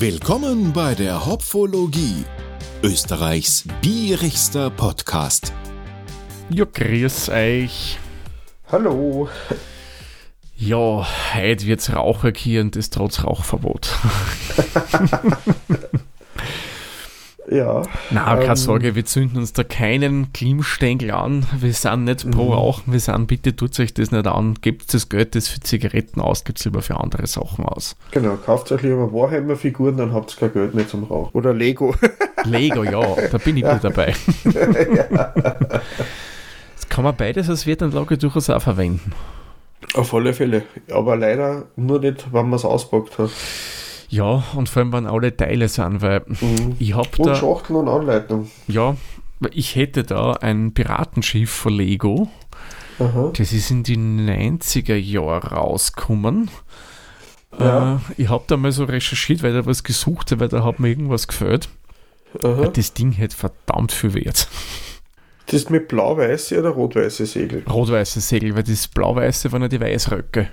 Willkommen bei der Hopfologie, Österreichs bierigster Podcast. Ja, grüß euch. Hallo. Ja, heute wird's rauchig hier und das trotz Rauchverbot. Ja. Na, keine ähm, Sorge, wir zünden uns da keinen Klimmstängel an. Wir sind nicht pro Mhm. Rauchen, wir sind, bitte tut euch das nicht an. Gebt das Geld, das für Zigaretten aus, gebt lieber für andere Sachen aus. Genau, kauft euch lieber Warhammer-Figuren, dann habt ihr kein Geld mehr zum Rauchen. Oder Lego. Lego, ja, da bin ich gut dabei. Das kann man beides als Wertanlage durchaus auch verwenden. Auf alle Fälle. Aber leider nur nicht, wenn man es auspackt hat. Ja, und vor allem, wenn alle Teile sind, weil Mhm. ich habe Und da. Schachteln und Anleitung. Ja, ich hätte da ein Piratenschiff von Lego. Aha. Das ist in die 90er Jahre rausgekommen. Ja. Äh, ich habe da mal so recherchiert, weil da was gesucht habe, weil da hat mir irgendwas gefällt. Aha. Das Ding hätte verdammt viel Wert. Das ist mit blau-weiße oder rot-weiße Segel? Rot-weiße Segel, weil das blau-weiße waren ja die Weißröcke.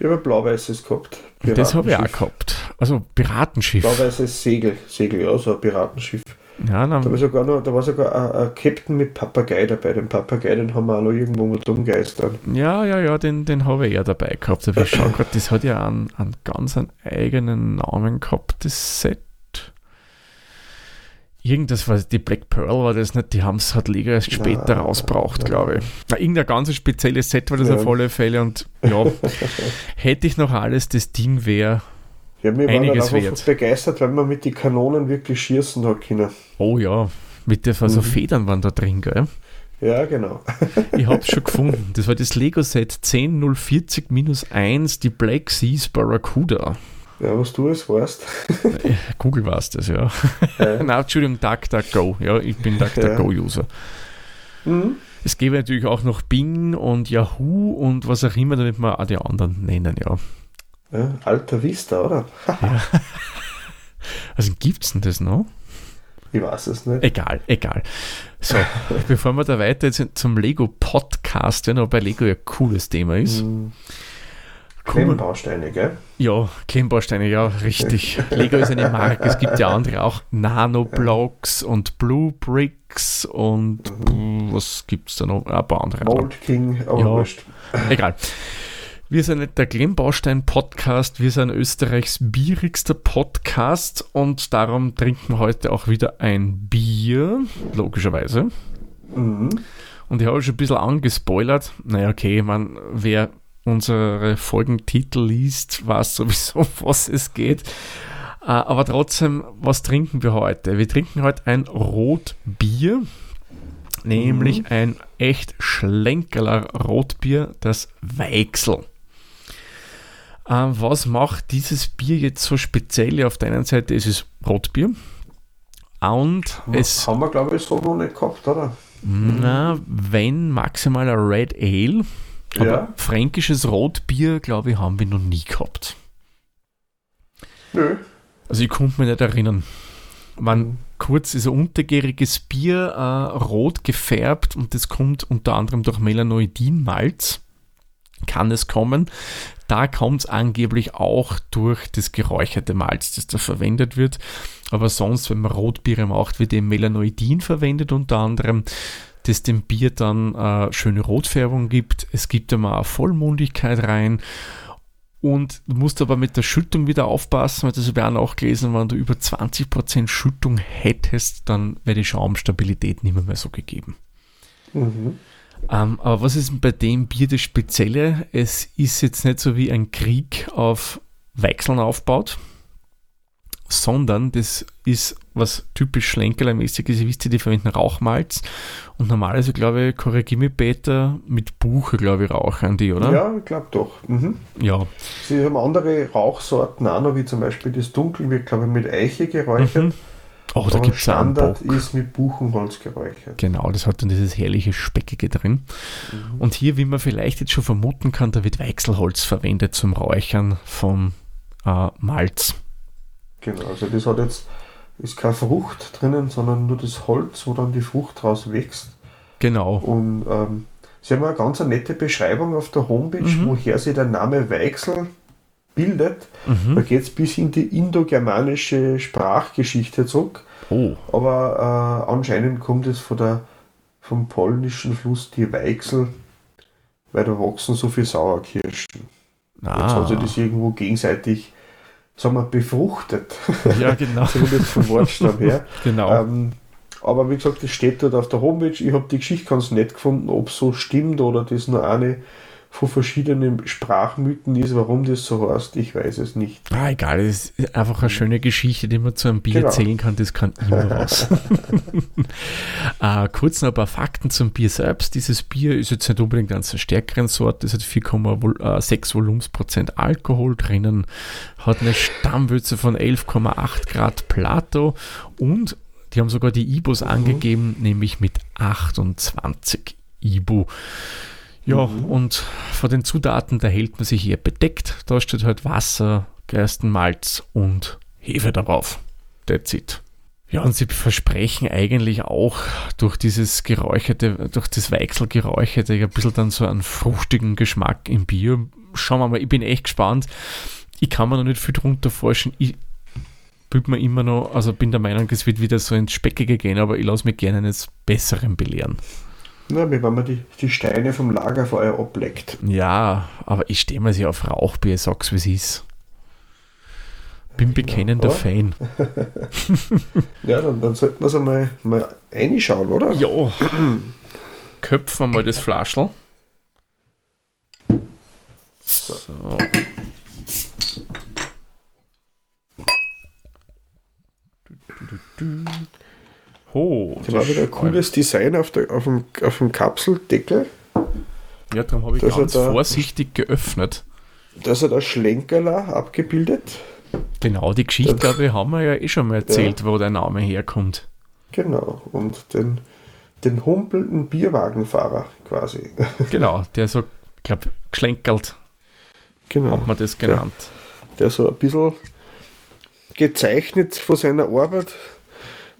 Ich habe ein blau-weißes gehabt. Das habe ich auch gehabt. Also Piratenschiff. Blau-weißes Segel. Segel, ja, so ein Piratenschiff. Ja, Da war, sogar noch, da war sogar ein, ein Captain mit Papagei dabei. Den Papagei, den haben wir auch noch irgendwo mit umgeistern. ja, ja, ja, den, den habe ich ja dabei gehabt. Aber ich schau grad, das hat ja einen, einen ganz einen eigenen Namen gehabt, das Set. Irgendwas war die Black Pearl war das nicht, die haben es halt Lego erst später Na, rausgebracht, na. glaube ich. Na, irgendein ganz spezielles Set war das Ja. auf alle Fälle und ja, hätte ich noch alles, das Ding wäre, Ja, wir waren Einiges dann einfach begeistert, weil man mit den Kanonen wirklich schießen hat können. oh ja, mit der, so Mhm. Federn waren da drin, gell? Ja, genau. Ich hab's schon gefunden. Das war das Lego-Set 10040-1, die Black Seas Barracuda. Ja, was du es weißt. Google war das, ja. Ja. Nein, Entschuldigung, DuckDuckGo. Ja, ich bin DuckDuckGo-User. Mhm. Es gäbe natürlich auch noch Bing und Yahoo und was auch immer, damit wir auch die anderen nennen, ja. Ja, Alta Vista, oder? Also gibt's denn das noch? Ich weiß es nicht. Egal, egal. So, bevor wir da weiter jetzt zum Lego-Podcast, wenn aber bei Lego ja ein cooles Thema ist. Mhm. Klemmbausteine, gell? Ja, Klemmbausteine, ja, richtig. Lego ist eine Marke. Es gibt ja andere auch. Nanoblocks und Blue Bricks und Mhm. was gibt's da noch? Ein paar andere. Mold King, aber Ja. wurscht. Egal. Wir sind nicht der Klemmbaustein-Podcast, wir sind Österreichs bierigster Podcast und darum trinken wir heute auch wieder ein Bier, logischerweise. Mhm. Und ich habe schon ein bisschen angespoilert. Naja, okay, man, wer unsere Folgentitel liest, weiß sowieso, was es geht. Äh, Aber trotzdem, was trinken wir heute? Wir trinken heute ein Rotbier, nämlich ein echt schlenkerler Rotbier, das Weichsel. Ähm, Was macht dieses Bier jetzt so speziell? Auf der einen Seite ist es Rotbier und es haben wir, glaube ich, so noch nicht gehabt, oder? na, wenn maximal ein Red Ale. Aber Ja. fränkisches Rotbier, glaube ich, haben wir noch nie gehabt. Nö. Also ich konnte mich nicht erinnern. Man kurz ist ein untergäriges Bier, äh, rot gefärbt und das kommt unter anderem durch Melanoidin-Malz. Kann es kommen. Da kommt es angeblich auch durch das geräucherte Malz, das da verwendet wird. Aber sonst, wenn man Rotbiere macht, wird eben Melanoidin verwendet unter anderem, das dem Bier dann äh, schöne Rotfärbung gibt. Es gibt immer eine Vollmundigkeit rein. Und du musst aber mit der Schüttung wieder aufpassen, weil das habe ich auch nachgelesen, wenn du über 20% Schüttung hättest, dann wäre die Schaumstabilität nicht mehr, mehr so gegeben. Mhm. Ähm, aber was ist bei dem Bier das Spezielle? Es ist jetzt nicht so wie ein Krieg auf Weichseln aufbaut, sondern das ist was typisch Schlenkerlermäßig ist. Ihr wisst ja, die verwenden Rauchmalz und normalerweise, glaube ich, korrigiere mich Peter, mit Buche, glaube ich, rauchen die, oder? Ja, ich glaube doch. Mhm. Ja. Sie haben andere Rauchsorten auch noch, wie zum Beispiel das Dunkel wird, glaube ich, mit Eiche geräuchert. Mhm. Oh, da gibt es Standard ist mit Buchenholz geräuchert. Genau, das hat dann dieses herrliche Speckige drin. Mhm. Und hier, wie man vielleicht jetzt schon vermuten kann, da wird Weichselholz verwendet zum Räuchern vom äh, Malz. Genau, also das hat jetzt, ist keine Frucht drinnen, sondern nur das Holz, wo dann die Frucht draus wächst. Genau. Und ähm, sie haben eine ganz eine nette Beschreibung auf der Homepage, Mhm. woher sie der Name Weichsel bildet. Mhm. Da geht es bis in die indogermanische Sprachgeschichte zurück. Oh, Aber äh, anscheinend kommt es von der, vom polnischen Fluss die Weichsel, weil da wachsen so viele Sauerkirschen. Jetzt haben sie ah, das irgendwo gegenseitig sagen wir, befruchtet. ja genau, Zumindest vom Wortstamm her. genau. Ähm, aber wie gesagt, das steht dort auf der Homepage. Ich habe die Geschichte ganz nett gefunden, ob es so stimmt oder das nur eine von verschiedenen Sprachmythen ist. Warum das so heißt, ich weiß es nicht. Ah, egal, das ist einfach eine schöne Geschichte, die man zu einem Bier Genau. erzählen kann, das kann immer was. äh, kurz noch ein paar Fakten zum Bier selbst. Dieses Bier ist jetzt nicht unbedingt ganz eine stärkeren Sorte, es hat 4,6 Volumensprozent Alkohol drinnen, hat eine Stammwürze von 11,8 Grad Plato und die haben sogar die IBUs angegeben, nämlich mit 28 IBU. Ja, und von den Zutaten, da hält man sich eher bedeckt. Da steht halt Wasser, Gerstenmalz und Hefe darauf. That's it. Ja, und sie versprechen eigentlich auch durch dieses geräucherte, durch das Weichselgeräucherte ein bisschen dann so einen fruchtigen Geschmack im Bier. Schauen wir mal, ich bin echt gespannt. Ich kann mir noch nicht viel drunter forschen. Ich bin mir immer noch, also bin der Meinung, es wird wieder so ins Speckige gehen, aber ich lasse mich gerne eines Besseren belehren. Na, wie wenn man die, die Steine vom Lagerfeuer ableckt. Ja, aber ich stehe mir sie auf Rauchbier, sag's wie es ist. Bin bekennender aber- Fan. Ja, dann, dann sollten wir es einmal mal reinschauen, oder? Ja. Köpfen wir mal das Flaschel. So. Oh, Das war wieder ein cooles Design auf, der, auf, dem, auf dem Kapseldeckel. Ja, darum habe ich Das ganz hat er- vorsichtig geöffnet. Da ist ja der Schlenkerler abgebildet. Genau, die Geschichte, Das- glaube ich, haben wir ja eh schon mal erzählt, wo der Name herkommt. Genau. Und den, den humpelnden Bierwagenfahrer quasi. Genau, der so, ich glaube, geschlenkert, genau. hat man das genannt. Der so ein bisschen gezeichnet von seiner Arbeit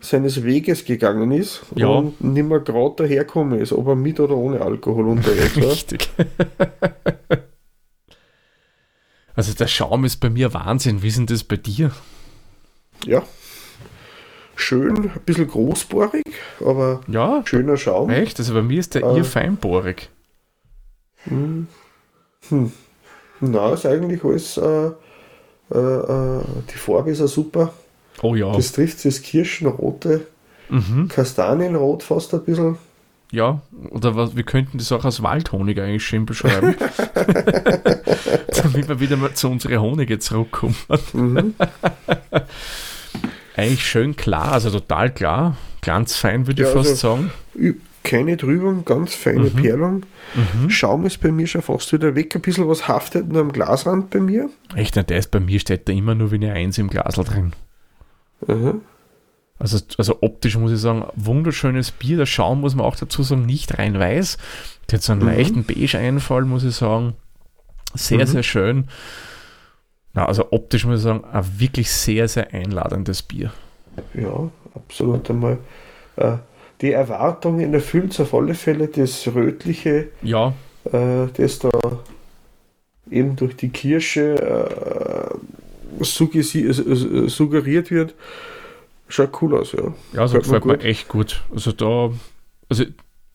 seines Weges gegangen ist Ja. und nicht mehr gerade daherkommen ist, ob er mit oder ohne Alkohol unterwegs war. Richtig. also der Schaum ist bei mir Wahnsinn. Wie ist denn das bei dir? Ja. Schön, ein bisschen großbohrig, aber Ja, schöner Schaum. echt? Also bei mir ist der Äh. eher feinbohrig. Na, ist eigentlich alles, äh, äh, äh, die Farbe ist ja super. Oh ja. Das trifft das Kirschenrote, Mhm. Kastanienrot fast ein bisschen. Ja, oder was, wir könnten das auch als Waldhonig eigentlich schön beschreiben. Damit wir wieder mal zu unseren Honige zurückkommen. Mhm. Eigentlich schön klar, also total klar. Ganz fein, würde ich Ja, fast also- sagen. Keine Trübung, ganz feine Perlung. Schaum ist bei mir schon fast wieder weg. Ein bisschen was haftet nur am Glasrand bei mir. Echt, na, der ist bei mir steht da immer nur wie eine Eins im Glasl drin. Aha. Also, also optisch muss ich sagen, wunderschönes Bier. Der Schaum muss man auch dazu sagen, nicht rein weiß. Der hat so einen leichten Beige-Einfall, muss ich sagen. Sehr, sehr schön. Ja, also optisch muss ich sagen, ein wirklich sehr, sehr einladendes Bier. Ja, absolut einmal. Äh, die Erwartungen erfüllt auf alle Fälle das Rötliche, Ja, äh, das da eben durch die Kirsche äh, suggeriert wird. Schaut cool aus, ja. ja also Gefällt mir echt gut. Also da, also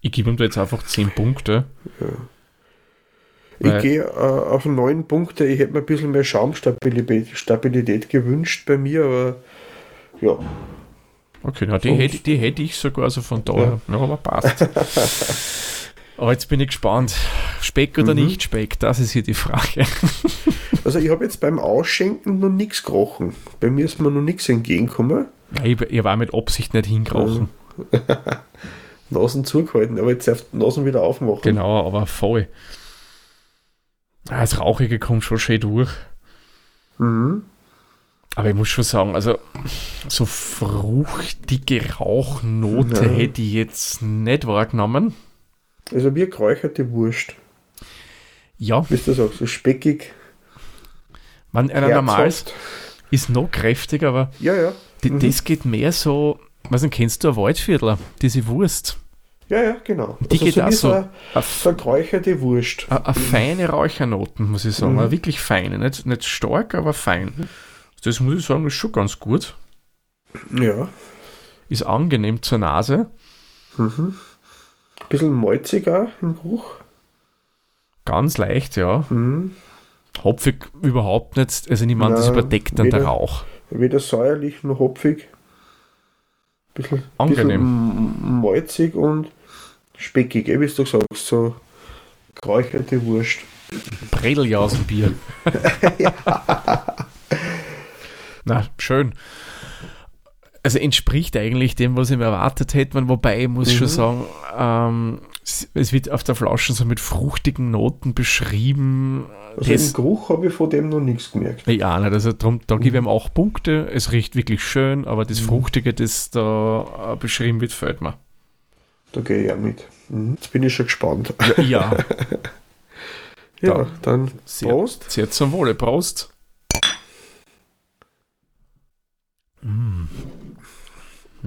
ich gebe ihm da jetzt einfach 10 Punkte. Ich Weil- gehe äh, auf neun Punkte. Ich hätte mir ein bisschen mehr Schaumstabilität Stabilität gewünscht bei mir, aber ja. Okay, na, die, hätte, die hätte ich sogar, also von daher, ja, aber passt. aber jetzt bin ich gespannt. Speck oder Mhm. nicht Speck, das ist hier die Frage. Also ich habe jetzt beim Ausschenken noch nichts gerochen. Bei mir ist mir noch nichts entgegengekommen. Ja, ich, ich war mit Absicht nicht hinkrochen. Nasen zugehalten, aber jetzt die Nasen wieder aufmachen. Genau, aber voll. Das Rauchige kommt schon schön durch. Mhm. Aber ich muss schon sagen, also so fruchtige Rauchnote Ja. hätte ich jetzt nicht wahrgenommen. Also wie geräucherte Wurst. Ja, Wie du sagst, so speckig, man, einer normal ist noch kräftiger, aber Ja, ja. Mhm. das geht mehr so, was denn, kennst du ein Waldviertler, diese Wurst? Ja, ja, genau. Die geht auch wie so. eine verräucherte Wurst. Eine, eine feine Räuchernoten, muss ich sagen. Mhm. Eine wirklich feine. Nicht, nicht stark, aber fein. Das muss ich sagen, ist schon ganz gut. Ja. Ist angenehm zur Nase. Mhm. Bisschen malziger im Geruch. Ganz leicht, ja. Mhm. Hopfig überhaupt nicht. Also ich meine, das überdeckt dann der weder- Rauch. Weder säuerlich noch hopfig. Bisschen, Angenehm. bisschen malzig und speckig, eh, wie du sagst. So geräucherte Wurst. Bredeljausenbier. Na, schön. Also entspricht eigentlich dem, was ich mir erwartet hätte, wobei ich muss schon Mhm. sagen, ähm, es- wird auf der Flasche so mit fruchtigen Noten beschrieben. Also Das- im Geruch habe ich von dem noch nichts gemerkt. Ja, nicht. Also drum, da gebe ich ihm auch Punkte. Es riecht wirklich schön, aber das Fruchtige, das da äh, beschrieben wird, fällt mir. Da gehe ich auch mit. Mhm. Jetzt bin ich schon gespannt. Ja, Ja, Dann dann sehr, Prost. sehr zum Wohle. Prost.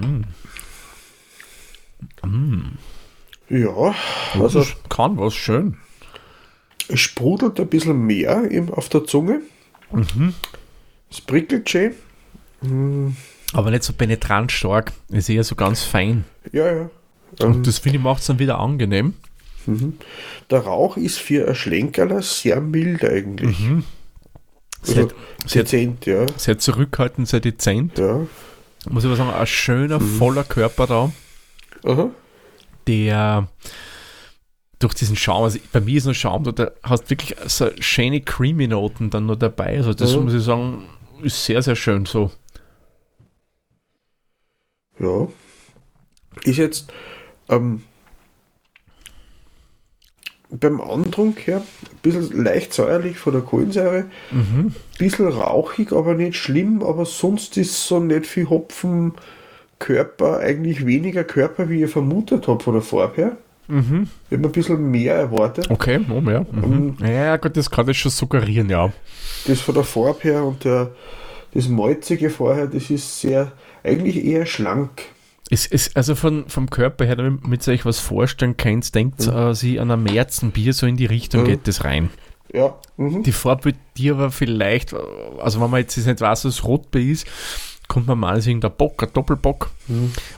Mm. Mm. Ja, Also, also kann was schön. es sprudelt ein bisschen mehr im, auf der Zunge. Mhm. Es prickelt schön. Mhm. Aber nicht so penetrant stark. Ist eher so ganz fein. Ja, ja. Und Ähm, das finde ich macht es dann wieder angenehm. mhm. Der Rauch ist für ein Schlenkerler sehr mild eigentlich. Mhm. Sehr, Also, sehr, dezent, ja. sehr zurückhaltend, sehr dezent. ja. Muss ich aber sagen, ein schöner, voller Körper da. Aha. der durch diesen Schaum, also bei mir ist noch Schaum, da, hast wirklich so schöne creamy Noten dann noch dabei. Also das Mhm. muss ich sagen, ist sehr, sehr schön so. Ja. Ist jetzt ähm, beim Antrunk her ein bisschen leicht säuerlich von der Kohlensäure, Mhm. bisschen rauchig, aber nicht schlimm, aber sonst ist so nicht viel Hopfen Körper, eigentlich weniger Körper, wie ich vermutet habe von der Farbe her. Mhm. Ich habe ein bisschen mehr erwartet. Okay, oh, ja. Mhm. Ja, gut, das kann ich schon suggerieren, ja. Das von der Farbe her und der, das Malzige vorher, das ist sehr, eigentlich eher schlank. Es ist also von, vom Körper her, damit ihr euch was vorstellen könnt, denkt äh, sie an ein Märzenbier, so in die Richtung Mhm. geht das rein. Ja. Mhm. Die Farbe dir aber vielleicht, also wenn man jetzt nicht weiß, was Rotbier ist, kommt man mal irgendein Bock, ein Doppelbock.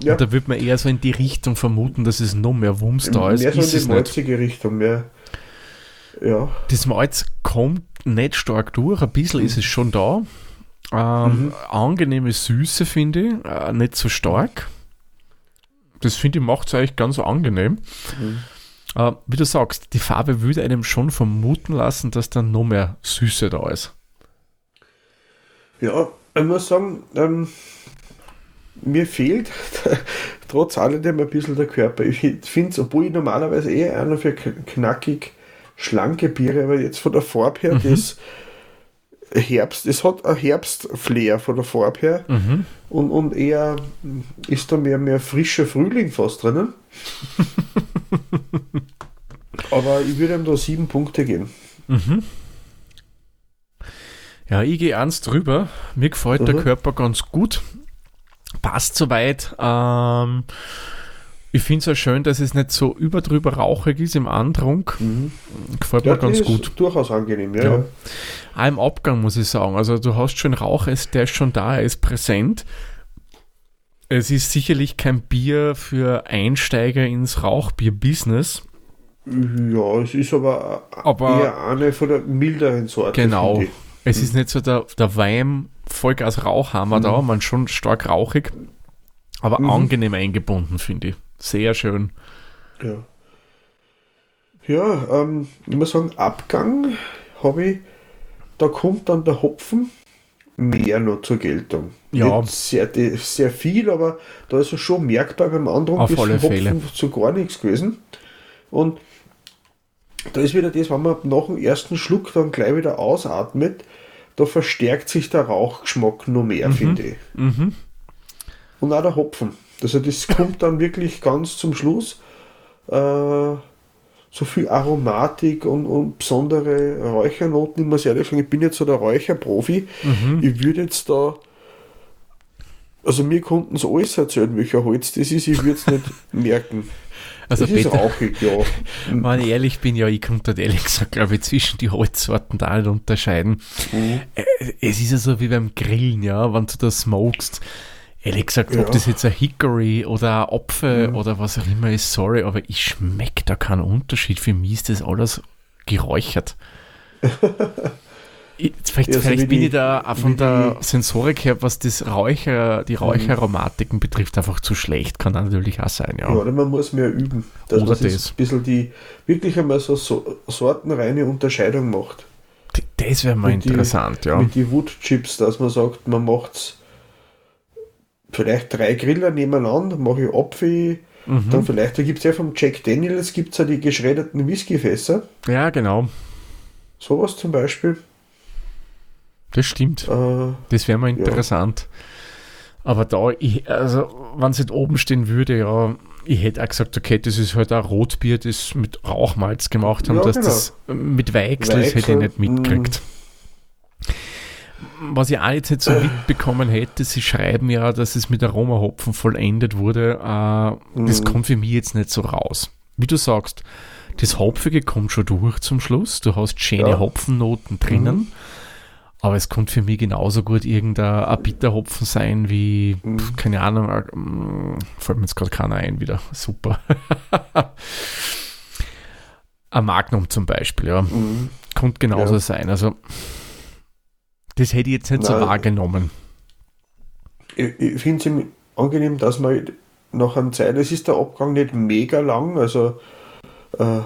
Ja. Und da wird man eher so in die Richtung vermuten, dass es noch mehr Wumms da ist. mehr so ist in die malzige Richtung, mehr. Ja. Das Malz kommt nicht stark durch, ein bisschen ist es schon da. Ähm, Mhm. Angenehme Süße finde ich, äh, nicht so stark. Das finde ich macht es eigentlich ganz angenehm. Mhm. Äh, wie du sagst, die Farbe würde einem schon vermuten lassen, dass dann noch mehr Süße da ist. Ja, ich muss sagen, ähm, mir fehlt trotz alledem ein bisschen der Körper. Ich finde es, obwohl ich normalerweise eher einer für knackig schlanke Biere, aber jetzt von der Farbe her, das Herbst, es hat ein Herbstflair von der Farbe her Mhm. und, und eher ist da mehr, mehr frischer Frühling fast drinnen. aber ich würde ihm da sieben Punkte geben. Mhm. Ja, ich gehe eins drüber. Mir gefällt der Mhm. Körper ganz gut. Passt soweit. Ähm, ich finde es auch schön, dass es nicht so überdrüber rauchig ist im Antrunk. Gefällt mir ganz gut. ist durchaus angenehm, ja. Ja. ja. Auch im Abgang muss ich sagen. Also du hast schon Rauch, es- der ist schon da, er ist präsent. Es ist sicherlich kein Bier für Einsteiger ins Rauchbier-Business. Ja, es ist aber, Aber- eher eine von der milderen Sorte. Genau. Es ist nicht so der, der Wein Vollgas Rauchhammer da, man schon stark rauchig, aber Mhm. angenehm eingebunden, finde ich. Sehr schön. Ja, ja ähm, ich muss sagen, Abgang habe ich, da kommt dann der Hopfen mehr noch zur Geltung. Ja. Nicht sehr, sehr viel, aber da ist es schon merkbar beim anderen Auf alle Hopfen Fälle. zu gar nichts gewesen. Und da ist wieder das, wenn man nach dem ersten Schluck dann gleich wieder ausatmet, da verstärkt sich der Rauchgeschmack noch mehr, finde ich. Mhm. Und auch der Hopfen. Also das kommt dann wirklich ganz zum Schluss. Äh, so viel Aromatik und, und besondere Räuchernoten. Ich muss ehrlich sagen, ich bin jetzt so der Räucherprofi. Mhm. Ich würde jetzt da. Also mir konnten es alles erzählen, welcher Holz das ist, ich würde es nicht merken. Also das ist Peter, rauchig, ja. wenn ich ehrlich bin, ja, ich kann dort ehrlich gesagt, glaube ich, zwischen die Holzsorten da nicht unterscheiden. Mhm. Äh, Es ist ja so wie beim Grillen, ja, wenn du das smokest. Ehrlich gesagt, Ja. ob das jetzt ein Hickory oder ein Apfel Mhm. oder was auch immer ist, sorry, aber ich schmecke da keinen Unterschied. Für mich ist das alles geräuchert. Ich, vielleicht Ja, vielleicht bin die- ich da auch von der die- Sensorik her, was das Räucher, Mhm. die Räucheraromatiken betrifft, einfach zu schlecht. Kann natürlich auch sein, ja. Ja, oder man muss mehr üben, dass Oder man das. ein bisschen die wirklich einmal so, so sortenreine Unterscheidung macht. Das wäre mal Mit die- interessant, ja. Mit den Woodchips, dass man sagt, man macht vielleicht drei Griller nebeneinander, mache ich Apfel, Mhm. dann vielleicht, da gibt es ja vom Jack Daniels, gibt es ja die geschredderten Whiskyfässer, Ja, genau. sowas zum Beispiel. Das stimmt. Äh, Das wäre mal interessant. Aber da, ich, also, wenn es nicht oben stehen würde, ja, ich hätte auch gesagt, okay, das ist halt ein Rotbier, das mit Rauchmalz gemacht haben, Ja, dass genau. das mit Weichsel, das hätte ich Weichsel, nicht mitgekriegt. Was ich auch jetzt nicht so mitbekommen hätte, sie schreiben ja, dass es mit Aromahopfen vollendet wurde. Äh, Das Mhm. kommt für mich jetzt nicht so raus. Wie du sagst, das Hopfige kommt schon durch zum Schluss. Du hast schöne Ja. Hopfennoten drinnen. Aber es könnte für mich genauso gut irgendein ein Bitterhopfen sein wie, Mhm. pf, keine Ahnung, äh, mm, fällt mir jetzt gerade keiner ein wieder. Super. ein Magnum zum Beispiel, ja. mhm. Könnte genauso Ja. sein. Also, das hätte ich jetzt nicht so Nein. wahrgenommen. ich, ich finde es angenehm, dass man nach einer Zeit, es ist der Abgang nicht mega lang, also äh,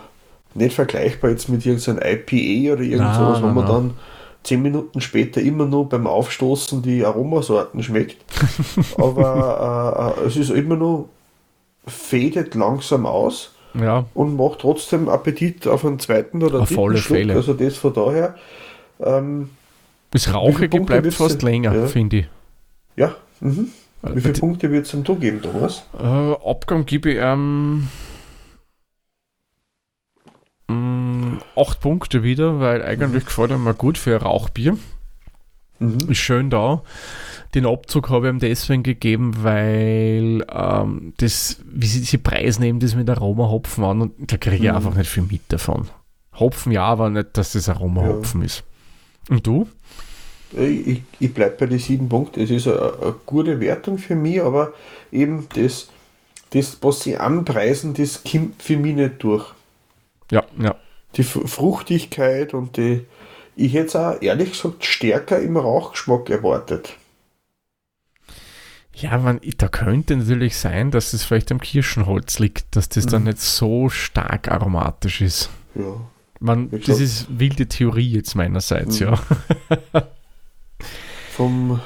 nicht vergleichbar jetzt mit irgendeinem IPA oder irgend Nein, sowas, wo man nein. dann zehn Minuten später immer nur beim Aufstoßen die Aromasorten schmeckt. Aber äh, äh, es ist immer nur fädet langsam aus Ja, und macht trotzdem Appetit auf einen zweiten oder Auf dritten Schluck. Fälle. Also das von daher. Ähm, das Rauchige bleibt fast du- länger, Ja. finde ich. ja. Mhm. Wie viele Äh, Punkte wird es denn du geben, Thomas? Äh, Abgang gebe ich ähm, ähm, acht Punkte wieder, weil eigentlich gefällt er mir gut für ein Rauchbier. Mhm. Ist schön da. Den Abzug habe ich ihm deswegen gegeben, weil ähm, das, wie sie diese Preise nehmen, das mit Aromahopfen an und da kriege ich Mhm. einfach nicht viel mit davon. Hopfen ja, aber nicht, dass das Aromahopfen ist. Und du? Ich, ich, bleibe bei den sieben Punkten. Es ist eine, eine gute Wertung für mich, aber eben das, das, was sie anpreisen, das kommt für mich nicht durch. Ja, ja. Die Fruchtigkeit und die. Ich hätte es auch ehrlich gesagt stärker im Rauchgeschmack erwartet. Ja, man, da könnte natürlich sein, dass es vielleicht am Kirschenholz liegt, dass das dann Mhm. nicht so stark aromatisch ist. Ja. Man, das ist wilde Theorie jetzt meinerseits, Mhm. ja. Vom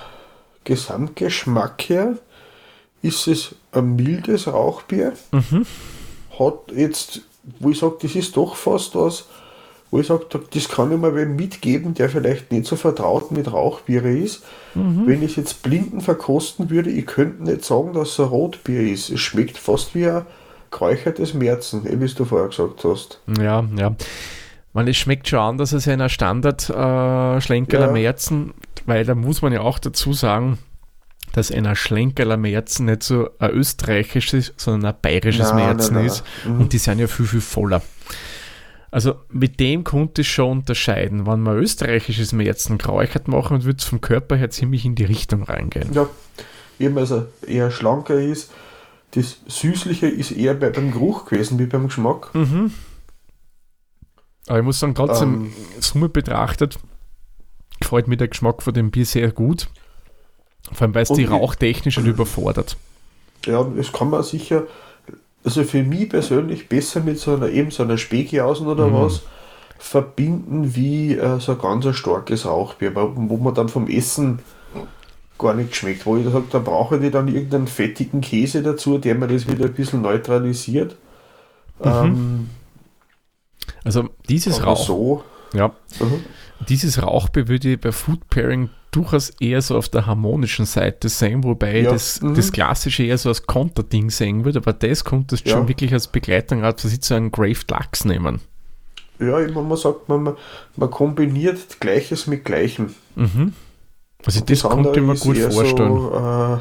Gesamtgeschmack her ist es ein mildes Rauchbier. Mhm. hat jetzt, wo ich sage, das ist doch fast was, wo ich sage, das kann ich mir wem mitgeben, der vielleicht nicht so vertraut mit Rauchbiere ist. Wenn ich es jetzt blinden verkosten würde, ich könnte nicht sagen, dass es ein Rotbier ist. Es schmeckt fast wie ein geräuchertes Märzen, eh, wie du vorher gesagt hast. Ja, ja. Man, es schmeckt schon anders als einer Standard-Schlenkerler äh, Ja. Märzen, weil da muss man ja auch dazu sagen, dass einer Schlenkerler Märzen nicht so ein österreichisches, sondern ein bayerisches Nein, Märzen nein, nein. ist. Mhm. Und die sind ja viel, viel voller. Also mit dem konnte ich schon unterscheiden. Wenn man österreichisches Märzen geräuchert machen, würde es vom Körper her ziemlich in die Richtung reingehen. Ja, eben also eher schlanker ist. Das Süßliche ist eher bei, beim Geruch gewesen wie beim Geschmack. Mhm. Aber ich muss sagen, trotzdem, Ähm. Summe betrachtet, gefällt mir der Geschmack von dem Bier sehr gut. Vor allem, weil es die rauchtechnisch nicht überfordert. Ja, das kann man sicher, also für mich persönlich besser mit so einer eben so einer Spekiausen oder Mhm. was verbinden wie äh, so ein ganz starkes Rauchbier, wo, man dann vom Essen gar nicht schmeckt. Wo ich sage, da brauche ich dann irgendeinen fettigen Käse dazu, der mir das wieder ein bisschen neutralisiert. Mhm. Ähm, Also dieses Rauch, so. ja, Mhm. Dieses Rauchbier würde ich bei Food Pairing durchaus eher so auf der harmonischen Seite sehen, wobei Ja, das, mhm. das klassische eher so als Konterding sehen würde, aber das konntest du Ja. schon wirklich als Begleitung als so einen Graved Lachs nehmen. Ja, immer man sagt, man, man kombiniert Gleiches mit Gleichem. Mhm. Also das, andere konnte ich mir gut vorstellen. So,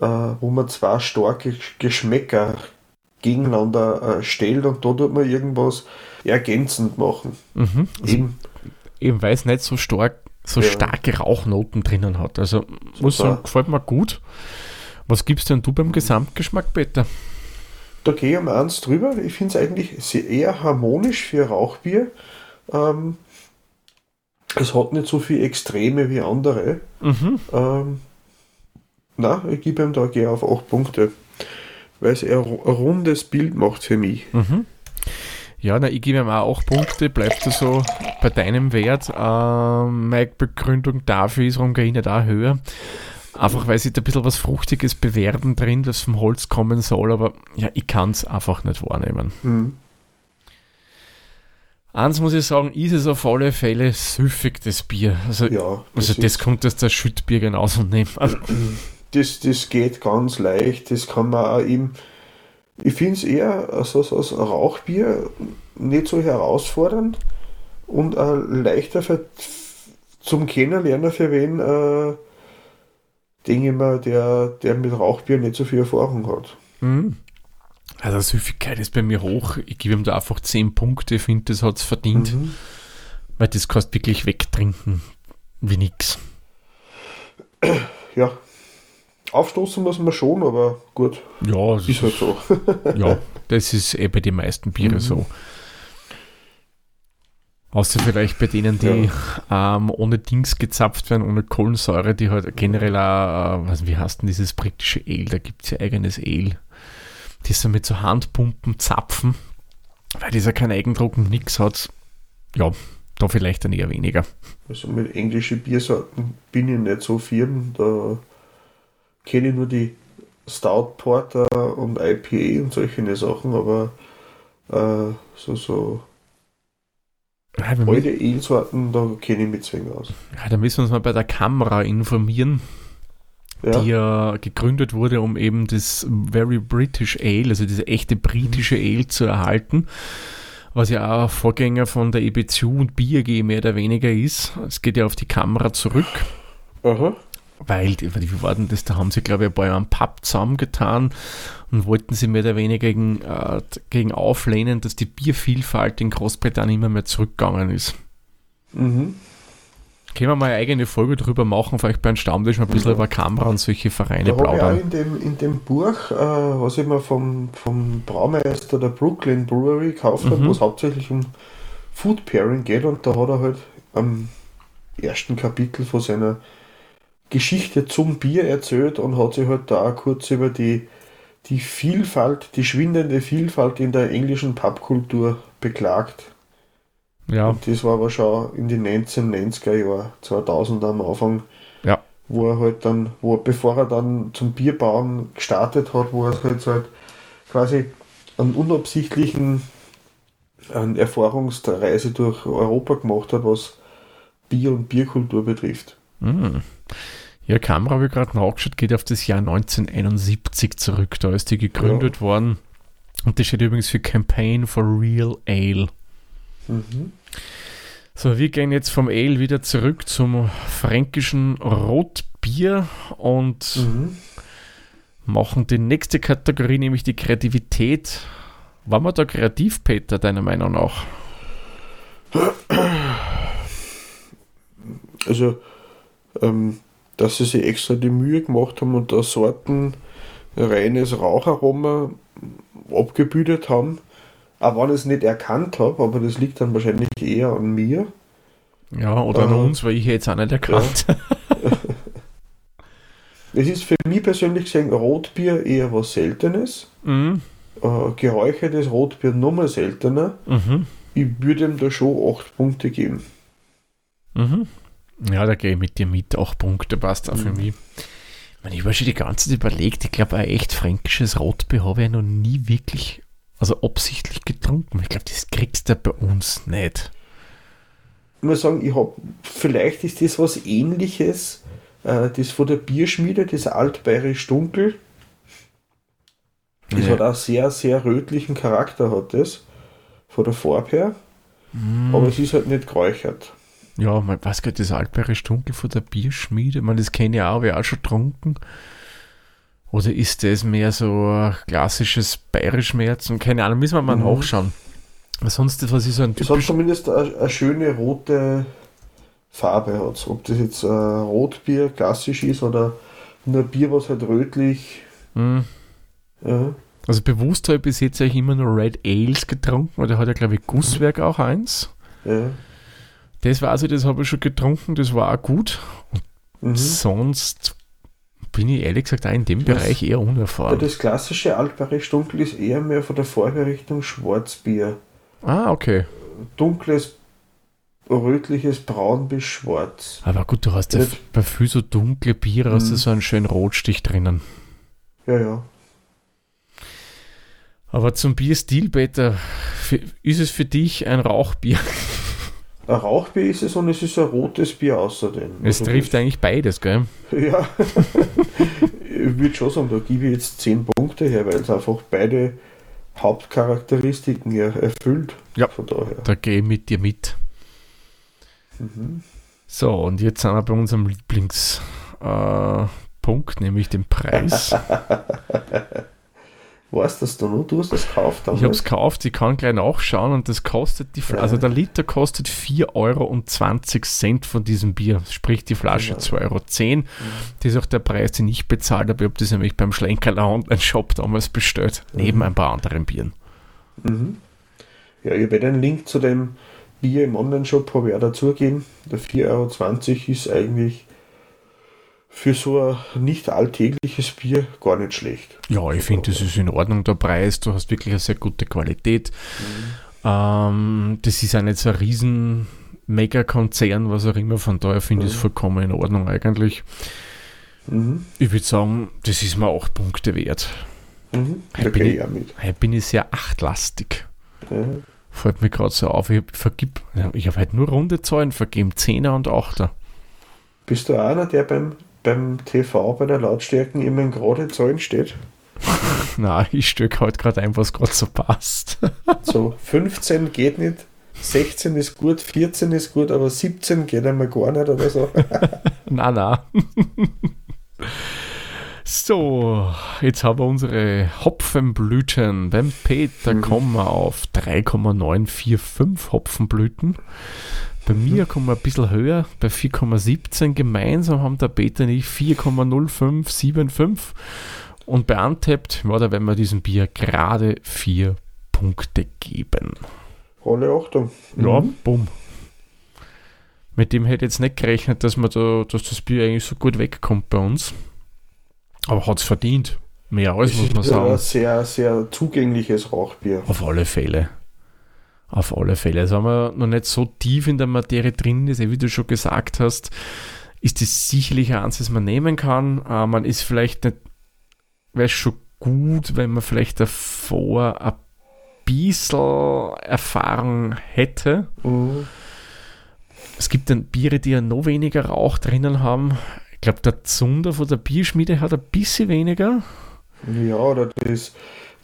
äh, äh, wo man zwei starke Geschmäcker gegeneinander äh, stellt und da tut man irgendwas ergänzend machen. Mhm. Also Eben, eben weil es nicht so stark, so Ja. starke Rauchnoten drinnen hat. Also muss Super. sagen, gefällt mir gut. Was gibst denn du beim Gesamtgeschmack, Peter? da gehe ich um eins drüber. Ich finde es eigentlich sehr eher harmonisch für Rauchbier. Ähm, es hat nicht so viel Extreme wie andere. Mhm. Ähm, na, ich gebe ihm da gehe auf 8 Punkte. Weil es eher ein rundes Bild macht für mich. Mhm. Ja, na, ich gebe ihm auch 8 Punkte. Bleibst du so bei deinem Wert? Ähm, meine Begründung dafür ist, warum gehe ich nicht auch höher. Einfach weil sich da ein bisschen was Fruchtiges bewerben drin, das vom Holz kommen soll, aber ja, ich kann es einfach nicht wahrnehmen. Hm. Eins muss ich sagen, ist es auf alle Fälle süffig, das Bier. Also, Ja, also das das ist- kommt das Schüttbier genauso nehmen. Also, das, das geht ganz leicht. Das kann man auch eben. Ich finde es eher so, so ein Rauchbier nicht so herausfordernd und äh, leichter für, zum Kennenlernen für wen, äh, denke ich mal, der, der mit Rauchbier nicht so viel Erfahrung hat. Mhm. Also Süffigkeit ist bei mir hoch. Ich gebe ihm da einfach 10 Punkte. Ich finde, das hat es verdient, Mhm. weil das kannst du wirklich wegtrinken wie nix. Ja. Aufstoßen muss man schon, aber gut, Ja, das ist halt so. ja, das ist eh bei den meisten Biere Mhm. so. Außer vielleicht bei denen, die ähm, ohne Dings gezapft werden, ohne Kohlensäure, die halt generell auch, äh, wie heißt denn dieses britische Ale? Da gibt es ja eigenes Ale. Die so mit so Handpumpen zapfen, weil dieser keinen Eigendruck und nix hat. Ja, da vielleicht dann eher weniger. Also mit englischen Biersorten bin ich nicht so firm. Da kenne ich nur die Stout Porter und IPA und solche Sachen, aber äh, so, so Ja, alte Ale-Sorten, da kenne ich mich zwingend aus. ja, da müssen wir uns mal bei der Kamera informieren. Ja, die ja gegründet wurde, um eben das Very British Ale, also diese echte britische Ale zu erhalten, was ja auch Vorgänger von der EBCU und BierG mehr oder weniger ist. Es geht ja auf die Kamera zurück, Aha. Weil, die- wie war denn das, da haben sie glaube ich ein paar Jahre einen Pub zusammengetan und wollten sie mehr oder weniger gegen, äh, gegen auflehnen, dass die Biervielfalt in Großbritannien immer mehr zurückgegangen ist. Mhm. Können wir mal eine eigene Folge drüber machen, vielleicht bei einem Stammtisch mal ein bisschen über Kamera und solche Vereine Da habe ich auch plaudern. in dem, in dem Buch, äh, was ich mir vom, vom Braumeister der Brooklyn Brewery gekauft habe, Mhm. wo es hauptsächlich um Food Pairing geht und da hat er halt am ersten Kapitel von seiner Geschichte zum Bier erzählt und hat sich halt da auch kurz über die, die Vielfalt, die schwindende Vielfalt in der englischen Pubkultur beklagt. Ja, Und das war aber schon in den 1990er Jahren, 2000 am Anfang, Ja. wo er halt dann, wo er, bevor er dann zum Bierbauen gestartet hat, wo er halt halt quasi einen unabsichtlichen eine Erfahrungsreise durch Europa gemacht hat, was Bier und Bierkultur betrifft. Mm. Ja, Kamera habe ich gerade nachgeschaut, geht auf das Jahr 1971 zurück. Da ist die gegründet worden. Und das steht übrigens für Campaign for Real Ale. Mhm. So, wir gehen jetzt vom Ale wieder zurück zum fränkischen Rotbier und Mhm. machen die nächste Kategorie, nämlich die Kreativität. War man da kreativ, Peter, deiner Meinung nach? Also, ähm, dass sie sich extra die Mühe gemacht haben und da Sorten reines Raucharoma abgebildet haben, auch wenn ich es nicht erkannt habe, aber das liegt dann wahrscheinlich eher an mir. Ja, oder an Äh, uns, weil ich jetzt auch nicht erkannt. Es ist für mich persönlich gesehen Rotbier eher was Seltenes. Mhm. Äh, geräuchertes Rotbier nochmal seltener. Mhm. Ich würde ihm da schon 8 Punkte geben. Mhm. Ja, da gehe ich mit dir mit. Auch Punkte passt auch für Mhm. mich. Ich, meine, ich habe schon die ganze Zeit überlegt, ich glaube, ein echt fränkisches Rotbier habe ich noch nie wirklich, also absichtlich getrunken. Ich glaube, das kriegst du bei uns nicht. Ich muss sagen, ich habe, vielleicht ist das was ähnliches, äh, das von der Bierschmiede, das altbayerisch dunkel. Das Ja. hat auch sehr, sehr rötlichen Charakter, hat das. Von der Farbe her. Mhm. Aber es ist halt nicht geräuchert. Ja, man weiß gar nicht, das altbayerisch dunkel von der Bierschmiede, man, das kenne ich auch, habe ich auch schon getrunken. Oder ist das mehr so ein klassisches Bayerischmerzen? Keine Ahnung, müssen wir mal Mhm. nachschauen. Sonst, was ist so ein Das hat typisch... zumindest eine, eine schöne rote Farbe. Hat. Ob das jetzt ein Rotbier klassisch ist oder nur ein Bier, was halt rötlich. Hm. Ja. Also bewusst habe ich bis jetzt eigentlich immer nur Red Ales getrunken, weil der hat ja, glaube ich, Gusswerk auch eins. Ja. Das weiß ich, das habe ich schon getrunken, das war auch gut. Mhm. Sonst bin ich ehrlich gesagt auch in dem Was? Bereich eher unerfahren. das klassische Altbayerisch Dunkel ist eher mehr von der Farbe Richtung Schwarzbier. Ah, okay. Dunkles, rötliches Braun bis schwarz. Aber gut, du hast ja bei viel so dunkle Biere hast du Mhm. so einen schönen Rotstich drinnen. Ja, ja. Aber zum Bierstil, Peter, ist es für dich ein Rauchbier? Ein Rauchbier ist es und es ist ein rotes Bier außerdem. Es Also trifft eigentlich beides, gell? Ja, ich würde schon sagen, da gebe ich jetzt 10 Punkte her, weil es einfach beide Hauptcharakteristiken erfüllt. Ja. Von daher. Da gehe ich mit dir mit. Mhm. So, und jetzt sind wir bei unserem Lieblingspunkt, äh, nämlich dem Preis. Weißt das du noch? Du hast das gekauft Ich habe es gekauft, ich kann gleich nachschauen und das kostet die Flasche, Ja. also der Liter kostet 4,20 Euro von diesem Bier, sprich die Flasche Genau. 2,10 Euro. Das ist auch der Preis, den ich bezahlt habe. Ich habe das nämlich beim Schlenkerler Online-Shop damals bestellt, neben Mhm. ein paar anderen Bieren. Mhm. Ja, ich werde einen Link zu dem Bier im Online-Shop habe ich auch dazugeben. Der 4,20 Euro ist eigentlich für so ein nicht alltägliches Bier gar nicht schlecht. Ja, ich finde, das ist in Ordnung, der Preis. Du hast wirklich eine sehr gute Qualität. Ähm, das ist auch nicht so ein riesen Megakonzern, was auch immer. Von daher finde ich es Mhm. vollkommen in Ordnung eigentlich. Mhm. Ich würde sagen, das ist mir acht Punkte wert. Mhm. Hey, bin ich- auch. Heute bin ich sehr achtlastig. Ja. Fällt mir gerade so auf. Ich vergib, ich habe halt nur runde Zahlen vergeben. Zehner und Achter. Bist du auch einer, der beim, beim TV bei der Lautstärken immer in gerade Zahlen steht? Na, ich stecke halt gerade ein, was gerade so passt. So 15 geht nicht, 16 ist gut, 14 ist gut, aber 17 geht einmal gar nicht oder so. na, na. so, jetzt haben wir unsere Hopfenblüten. Beim Peter Mhm. kommen wir auf 3,945 Hopfenblüten. Bei mir kommen wir ein bisschen höher, bei 4,17. Gemeinsam haben der Peter und ich 4,0575. Und bei Untapped, ja, da werden wir diesem Bier gerade vier Punkte geben. Alle Achtung. Ja, Mhm. bumm. Mit dem hätte ich jetzt nicht gerechnet, dass, man da, dass das Bier eigentlich so gut wegkommt bei uns. Aber hat es verdient. Mehr als, muss man sagen. ein sehr, sehr zugängliches Rauchbier. Auf alle Fälle. Auf alle Fälle. Also wenn man noch nicht so tief in der Materie drin ist, eh, wie du schon gesagt hast, ist das sicherlich eins, das man nehmen kann. Äh, man ist vielleicht nicht, wäre schon gut, wenn man vielleicht davor ein bisschen Erfahrung hätte. Mhm. Es gibt dann Biere, die ja noch weniger Rauch drinnen haben. Ich glaube, der Zunder von der Bierschmiede hat ein bisschen weniger. Ja, oder das,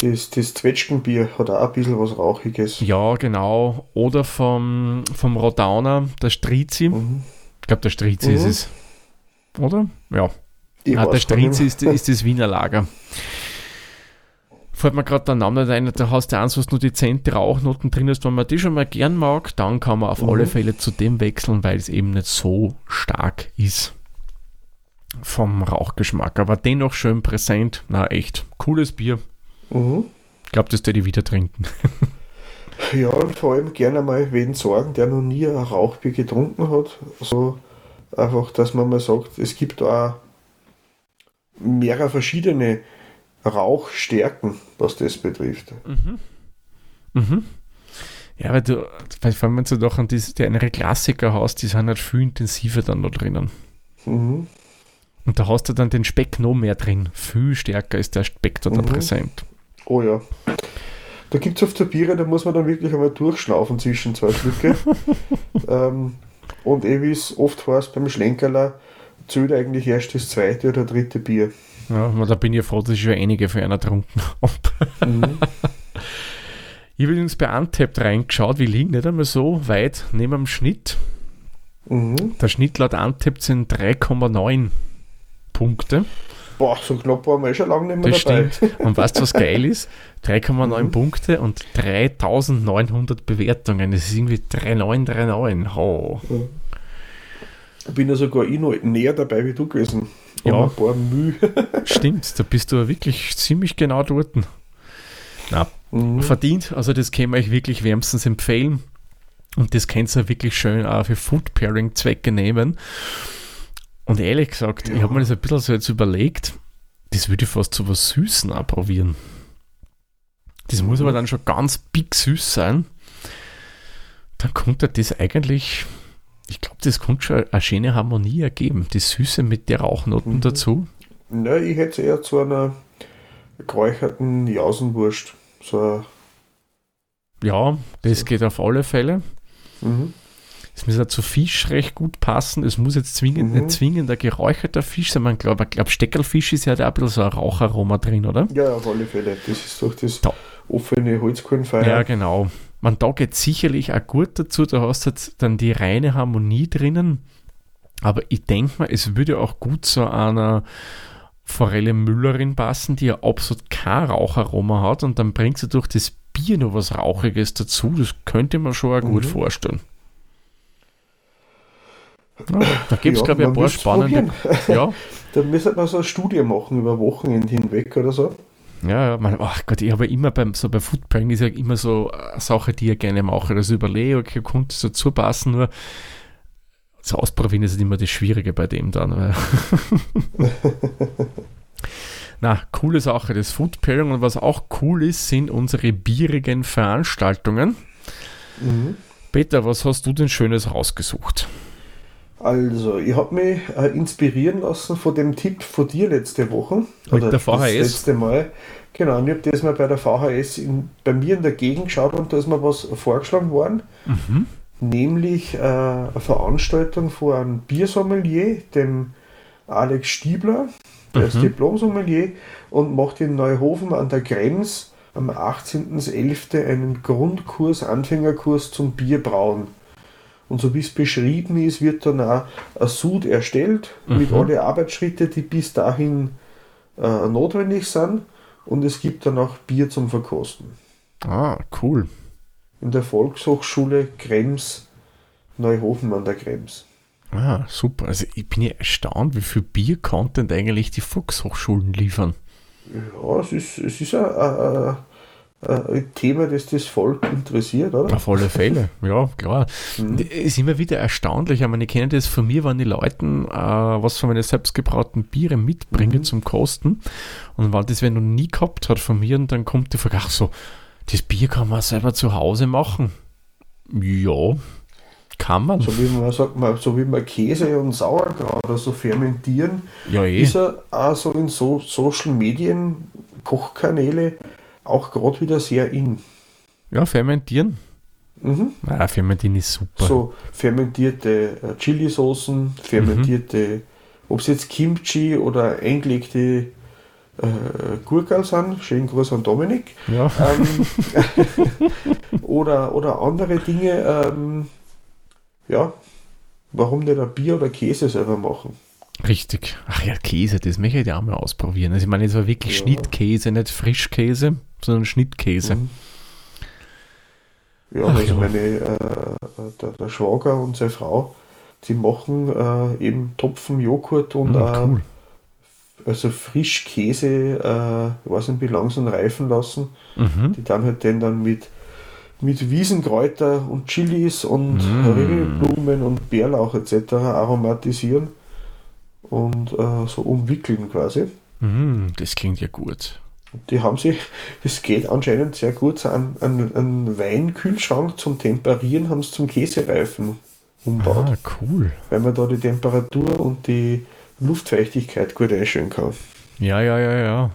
das, das Zwetschgenbier hat auch ein bisschen was Rauchiges. Ja, genau. Oder vom, vom Rodauner, der Strizi. Mhm. Ich glaube, der Strizi Mhm. ist es. Oder? Ja. Ich der Strizi ist, ist das Wiener Lager. Fällt mir gerade der Name nicht ein, da hast du eins, was nur dezente Rauchnoten drin ist. Wenn man die schon mal gern mag, dann kann man auf Mhm. alle Fälle zu dem wechseln, weil es eben nicht so stark ist vom Rauchgeschmack. Aber dennoch schön präsent. Na, echt. Cooles Bier. Mhm. Ich glaube, das werde ich wieder trinken. Ja, und vor allem gerne mal wen sorgen, der noch nie ein Rauchbier getrunken hat. So einfach, dass man mal sagt, es gibt auch mehrere verschiedene Rauchstärken, was das betrifft. Mhm. Ja, weil du, weil vor allem, wenn du doch an die, die andere Klassiker hast, die sind halt viel intensiver dann noch drinnen. Mhm. Und da hast du dann den Speck noch mehr drin. Viel stärker ist der Speck da dann Mhm. präsent. Oh ja. Da gibt es oft so Biere, da muss man dann wirklich einmal durchschnaufen zwischen zwei Stücke. ähm, und eh wie es oft heißt beim Schlenkerler, zählt eigentlich erst das zweite oder dritte Bier. Ja, da bin ich ja froh, dass ich schon einige für einer getrunken habe. Mhm. Ich habe übrigens bei Untapped reingeschaut, wir liegen nicht einmal so weit neben dem Schnitt. Mhm. Der Schnitt laut Untapped sind 3,9 Punkte. Boah, so knapp waren wir eh schon lange nicht mehr Das dabei. stimmt. Und weißt du, was geil ist? 3,9 Mhm. Punkte und 3900 Bewertungen. Das ist irgendwie 3939. Oh. Ich bin ja sogar ich noch näher dabei wie du gewesen. Um Ja. ein paar Mühe. Stimmt, da bist du wirklich ziemlich genau dort. Na, Mhm. verdient. Also das kann ich euch wirklich wärmstens empfehlen. Und das könnt ihr wirklich schön auch für Food Pairing Zwecke nehmen. Und ehrlich gesagt, ich Ja. habe mir das ein bisschen so jetzt überlegt, das würde ich fast zu was Süßen auch probieren. Das muss aber dann schon ganz big süß sein. Dann könnte das eigentlich, ich glaube, das könnte schon eine schöne Harmonie ergeben. Die Süße mit der Rauchnoten Mhm. dazu. Na, ich hätte es eher zu einer geräucherten Jausenwurst. So, Ja, das geht auf alle Fälle. mhm. Es muss ja zu Fisch recht gut passen. Es muss jetzt zwingend, Mhm. nicht zwingend ein geräucherter Fisch sein. Man glaubt, ich glaube, Steckelfisch ist ja da ein bisschen so ein Raucharoma drin, oder? Ja, auf alle Fälle. Das ist durch das Da. offene Holzkohlenfeuer. Ja, genau. Man, da geht sicherlich auch gut dazu. Da hast du jetzt dann die reine Harmonie drinnen. Aber ich denke mal, es würde auch gut zu einer Forelle Müllerin passen, die ja absolut kein Raucharoma hat. Und dann bringt sie durch das Bier noch was Rauchiges dazu. Das könnte man schon auch gut Mhm. vorstellen. Ja, da gibt es, Ja, glaube ich, ein paar spannende. Ja, Da müsste man so eine Studie machen über Wochenende hinweg oder so. Ja, ja, man, ach Gott, ich habe immer beim, so bei Food Pairing ist ja immer so eine Sache, die ich gerne mache. Also überlege, okay, könnte so zupassen, nur so ausprobieren ist immer das Schwierige bei dem dann. Na, coole Sache, das Food Pairing und was auch cool ist, sind unsere bierigen Veranstaltungen. Mhm. Peter, was hast du denn Schönes rausgesucht? Also, ich habe mich äh, inspirieren lassen von dem Tipp von dir letzte Woche. Mit der das VHS? letzte Mal. Genau, und ich habe das mal bei der VHS in, bei mir in der Gegend geschaut und da ist mir was vorgeschlagen worden. Mhm. Nämlich äh, eine Veranstaltung von einem Biersommelier, dem Alex Stiebler. Der ist Mhm. Diplom-Sommelier und macht in Neuhofen an der Krems am 18.11. einen Grundkurs, Anfängerkurs zum Bierbrauen. Und so wie es beschrieben ist, wird dann auch ein Sud erstellt mit Mhm. alle Arbeitsschritte, die bis dahin äh, notwendig sind. Und es gibt dann auch Bier zum Verkosten. Ah, cool. In der Volkshochschule Krems, Neuhofen an der Krems. Ah, super. Also ich bin ja erstaunt, wie viel Bier-Content eigentlich die Volkshochschulen liefern. Ja, es ist, es ist ein, ein, ein, ein Thema, das das Volk interessiert, oder? Auf alle Fälle, ja, klar. Mhm. Ist immer wieder erstaunlich. Ich meine, ich kenne das von mir, wenn die Leute äh, was von meinen selbstgebrauten Biere mitbringen Mhm. zum Kosten. Und wenn das wer noch nie gehabt hat von mir, und dann kommt die Frage, ach so, das Bier kann man selber zu Hause machen. Ja, kann man. So wie man sagt, man, so wie man Käse und Sauerkraut oder so fermentieren, ja, eh. ist er auch so in so Social Medien, Kochkanäle auch gerade wieder sehr in. Ja, fermentieren. Mhm. Ja, fermentieren ist super. So fermentierte äh, Chili-Soßen, fermentierte, ob es jetzt Kimchi oder eingelegte äh, Gurkel sind, schönen Gruß an Dominik, Ja, ähm, oder, oder andere Dinge, ähm, ja, warum nicht ein Bier oder Käse selber machen? Richtig. Ach ja, Käse, das möchte ich ja auch mal ausprobieren. Also ich meine, es war wirklich Ja. Schnittkäse, nicht Frischkäse, sondern Schnittkäse. Mhm. Ja, Ach also ja. meine, äh, der, der Schwager und seine Frau, die machen äh, eben Topfen, Joghurt und Hm, äh, cool. also Frischkäse, äh, ich weiß nicht, wie lang sie ihn reifen lassen. Mhm. Die dann halt den dann mit, mit Wiesenkräuter und Chilis und Mm. Ringelblumen und Bärlauch etc. aromatisieren und äh, so umwickeln quasi. Mhm, das klingt ja gut. Die haben sich, das geht anscheinend sehr gut, an einen, einen Weinkühlschrank zum Temperieren haben sie zum Käsereifen umbaut, Ah, cool. weil man da die Temperatur und die Luftfeuchtigkeit gut einstellen kann. Ja, ja, ja, ja.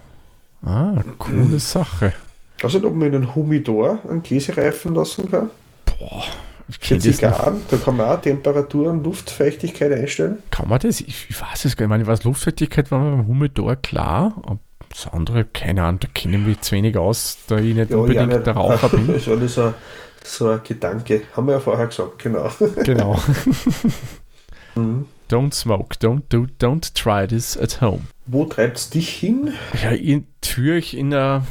Ah, coole Sache. Ich weiß nicht, ob man in einen Humidor einen Käse reifen lassen kann. Boah, nicht. Zigarren, da kann man auch Temperatur und Luftfeuchtigkeit einstellen. Kann man das? Ich, ich weiß es gar nicht. Ich meine, was Luftfeuchtigkeit war beim Humidor klar. aber Das andere, keine Ahnung, da kenne ich mich zu wenig aus, da ich nicht unbedingt nicht. der Raucher bin. Das ist alles so, so ein Gedanke. Haben wir ja vorher gesagt, genau. genau. Mhm. don't smoke, don't do, don't try this at home. Wo treibt es dich hin? Ja, in Türch in ein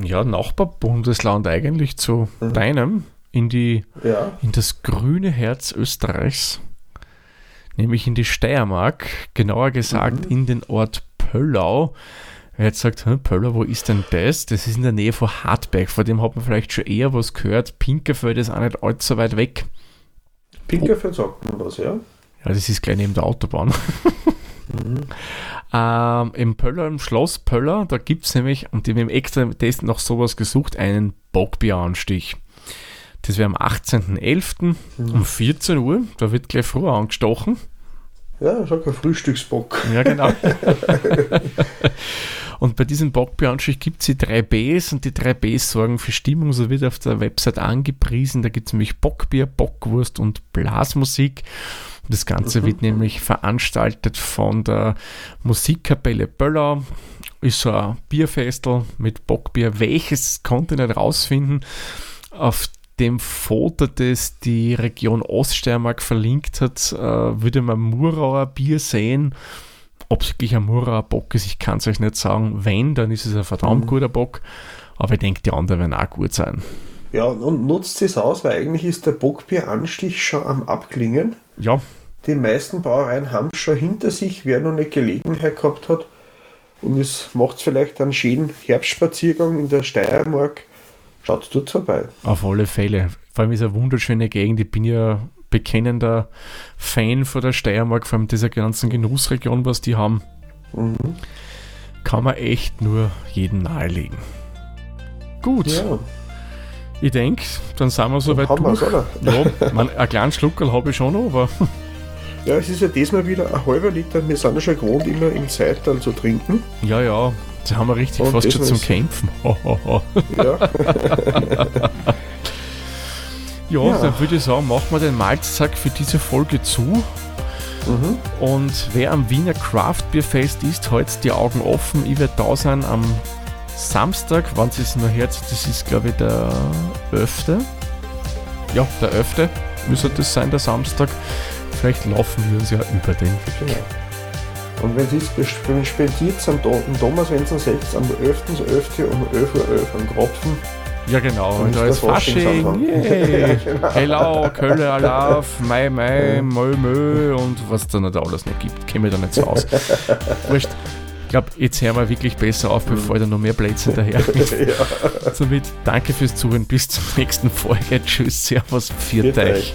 ja, Nachbarbundesland eigentlich zu Mhm. deinem, in die Ja. in das grüne Herz Österreichs, nämlich in die Steiermark, genauer gesagt Mhm. in den Ort Pöllau. Wer jetzt sagt, "Hä, Pöllau, wo ist denn das? Das ist in der Nähe von Hartberg, von dem hat man vielleicht schon eher was gehört. Pinkerfeld ist auch nicht allzu weit weg. Pinkerfeld sagt man was, ja? Ja, das ist gleich neben der Autobahn. ähm, Im Pöller, im Schloss Pöller, da gibt es nämlich, und ich habe im extra Test noch sowas gesucht, einen Bockbieranstich. Das wäre am 18.11. um 14 Uhr, da wird gleich früher angestochen. Ja, sag ein Frühstücksbock. Ja, genau. und bei diesem Bockbieranstich gibt es die drei Bs und die drei Bs sorgen für Stimmung, so wird auf der Website angepriesen. Da gibt es nämlich Bockbier, Bockwurst und Blasmusik. Das Ganze wird nämlich veranstaltet von der Musikkapelle Böllau. Ist so ein Bierfestel mit Bockbier. Welches konnte ich nicht rausfinden. Auf dem Foto, das die Region Oststeiermark verlinkt hat, äh, würde man Murauer Bier sehen. Ob es wirklich ein Murauer Bock ist, ich kann es euch nicht sagen. Wenn, dann ist es ein verdammt guter Bock. Aber ich denke, die anderen werden auch gut sein. Ja, und nutzt es aus, weil eigentlich ist der Bockbieranstich schon am Abklingen. Ja, Die meisten Brauereien haben es schon hinter sich, wer noch eine Gelegenheit gehabt hat. Und es macht vielleicht einen schönen Herbstspaziergang in der Steiermark. Schaut dort vorbei. Auf alle Fälle. Vor allem ist eine wunderschöne Gegend. Ich bin ja bekennender Fan von der Steiermark, vor allem dieser ganzen Genussregion, was die haben. Mhm. Kann man echt nur jeden nahelegen. Gut, Ja, ich denke, dann sind wir soweit haben durch. oder? Ja, man, einen kleinen Schluckerl habe ich schon aber Ja, es ist ja diesmal wieder ein halber Liter. Wir sind ja schon gewohnt, immer im Zeital zu trinken. ja, ja, da haben wir richtig Und fast schon zum Kämpfen. Ho, ho, ho. Ja, Ja, Ja. dann würde ich sagen, machen wir den Malzsack für diese Folge zu. mhm. Und wer am Wiener Craft Beer Fest ist, hält die Augen offen. Ich werde da sein am Samstag, wann es noch herz, das ist glaube ich der 11. Ja, der 11. Müsste das sein, der Samstag. Vielleicht laufen wir uns ja über den Weg. Genau. Und wenn Sie es spendiert am Thomas, wenn es am 6. am 11.11. um 11.11 Uhr am Kropfen, Ja, genau, Und und da ist Fasching, Ja, genau. Hello, Kölle Alaf, Mai Mai, Mö Mö und was da nicht alles noch gibt, käme da nicht so aus. Wurscht. Ich glaube, jetzt hören wir wirklich besser auf, bevor da noch mehr Plätze daher. ja, Somit danke fürs Zuhören, bis zur nächsten Folge. Tschüss, Servus, viert euch.